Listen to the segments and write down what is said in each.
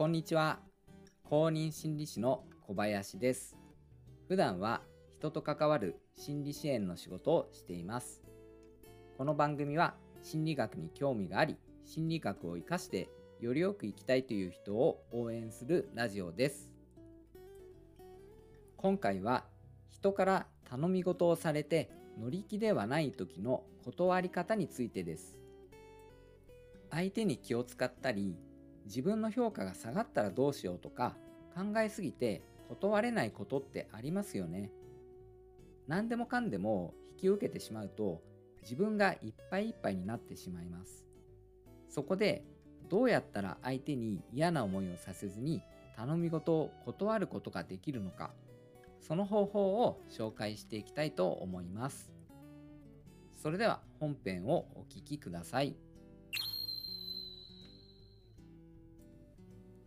こんにちは。公認心理師の小林です。普段は人と関わる心理支援の仕事をしています。この番組は心理学に興味があり心理学を活かしてよりよく生きたいという人を応援するラジオです。今回は人から頼み事をされて乗り気ではない時の断り方についてです。相手に気を使ったり自分の評価が下がったらどうしようとか考えすぎて断れないことってありますよね。何でもかんでも引き受けてしまうと自分がいっぱいいっぱいになってしまいます。そこでどうやったら相手に嫌な思いをさせずに頼み事を断ることができるのかその方法を紹介していきたいと思います。それでは本編をお聴きください。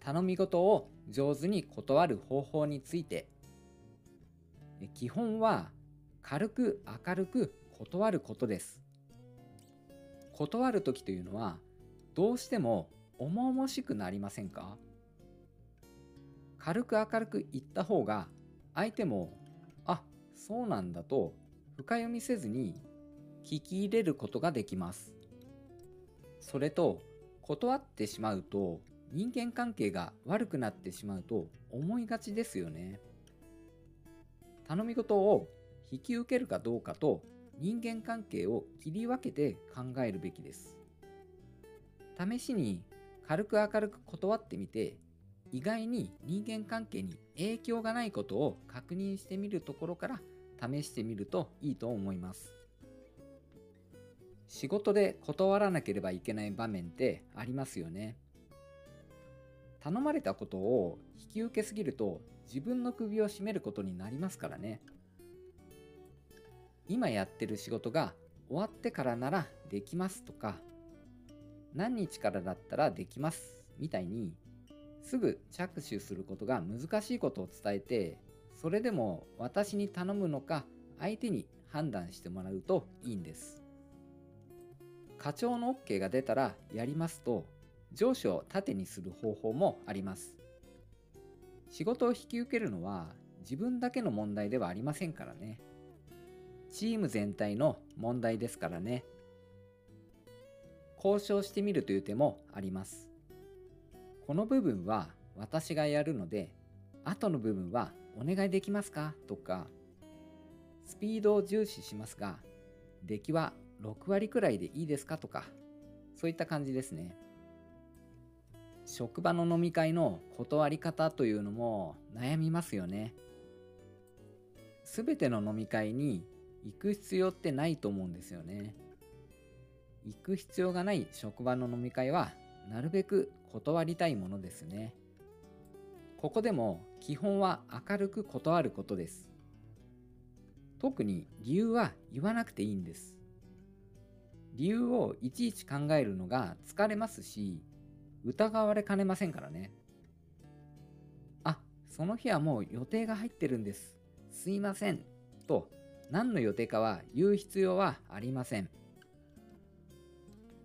頼み事を上手に断る方法について。基本は軽く明るく断ることです。断る時というのはどうしても重々しくなりませんか？軽く明るく言った方が相手もあそうなんだと深読みせずに聞き入れることができます。それと断ってしまうと人間関係が悪くなってしまうと思いがちですよね。頼み事を引き受けるかどうかと人間関係を切り分けて考えるべきです。試しに軽く明るく断ってみて意外に人間関係に影響がないことを確認してみるところから試してみるといいと思います。仕事で断らなければいけない場面ってありますよね。頼まれたことを引き受けすぎると自分の首を絞めることになりますからね。今やってる仕事が終わってからならできますとか何日からだったらできますみたいにすぐ着手することが難しいことを伝えてそれでも私に頼むのか相手に判断してもらうといいんです。課長の OK が出たらやりますと上司を盾にする方法もあります。仕事を引き受けるのは自分だけの問題ではありませんからね。チーム全体の問題ですからね。交渉してみるという手もあります。この部分は私がやるので、後の部分はお願いできますか？とか、スピードを重視しますが、出来は6割くらいでいいですか？とか、そういった感じですね。職場の飲み会の断り方というのも悩みますよね。すべての飲み会に行く必要ってないと思うんですよね。行く必要がない職場の飲み会はなるべく断りたいものですね。ここでも基本は明るく断ることです。特に理由は言わなくていいんです。理由をいちいち考えるのが疲れますし、疑われかねませんからね。あ、その日はもう予定が入ってるんです。すいません。と、何の予定かは言う必要はありません。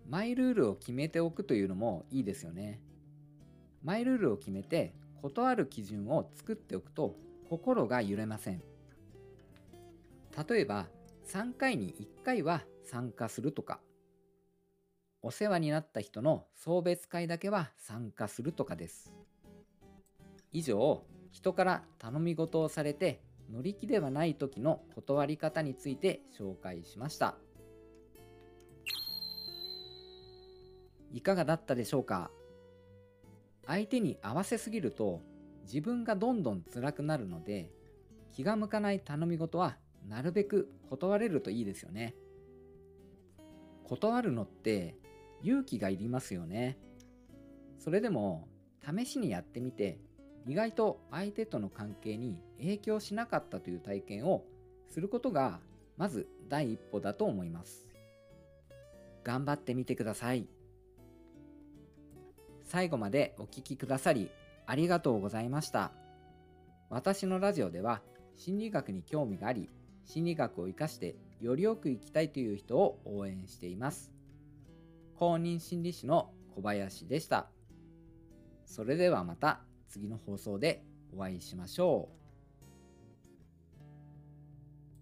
マイルールを決めておくというのもいいですよね。マイルールを決めて断る基準を作っておくと心が揺れません。例えば3回に1回は参加するとかお世話になった人の送別会だけは参加するとかです。以上、人から頼み事をされて乗り気ではない時の断り方について紹介しました。いかがだったでしょうか？相手に合わせすぎると自分がどんどん辛くなるので気が向かない頼み事はなるべく断れるといいですよね。断るのって勇気がいりますよね。それでも試しにやってみて意外と相手との関係に影響しなかったという体験をすることがまず第一歩だと思います。頑張ってみてください。最後までお聴きくださりありがとうございました。私のラジオでは心理学に興味があり心理学を活かしてよりよく生きたいという人を応援しています。公認心理師の小林でした。それではまた次の放送でお会いしましょう。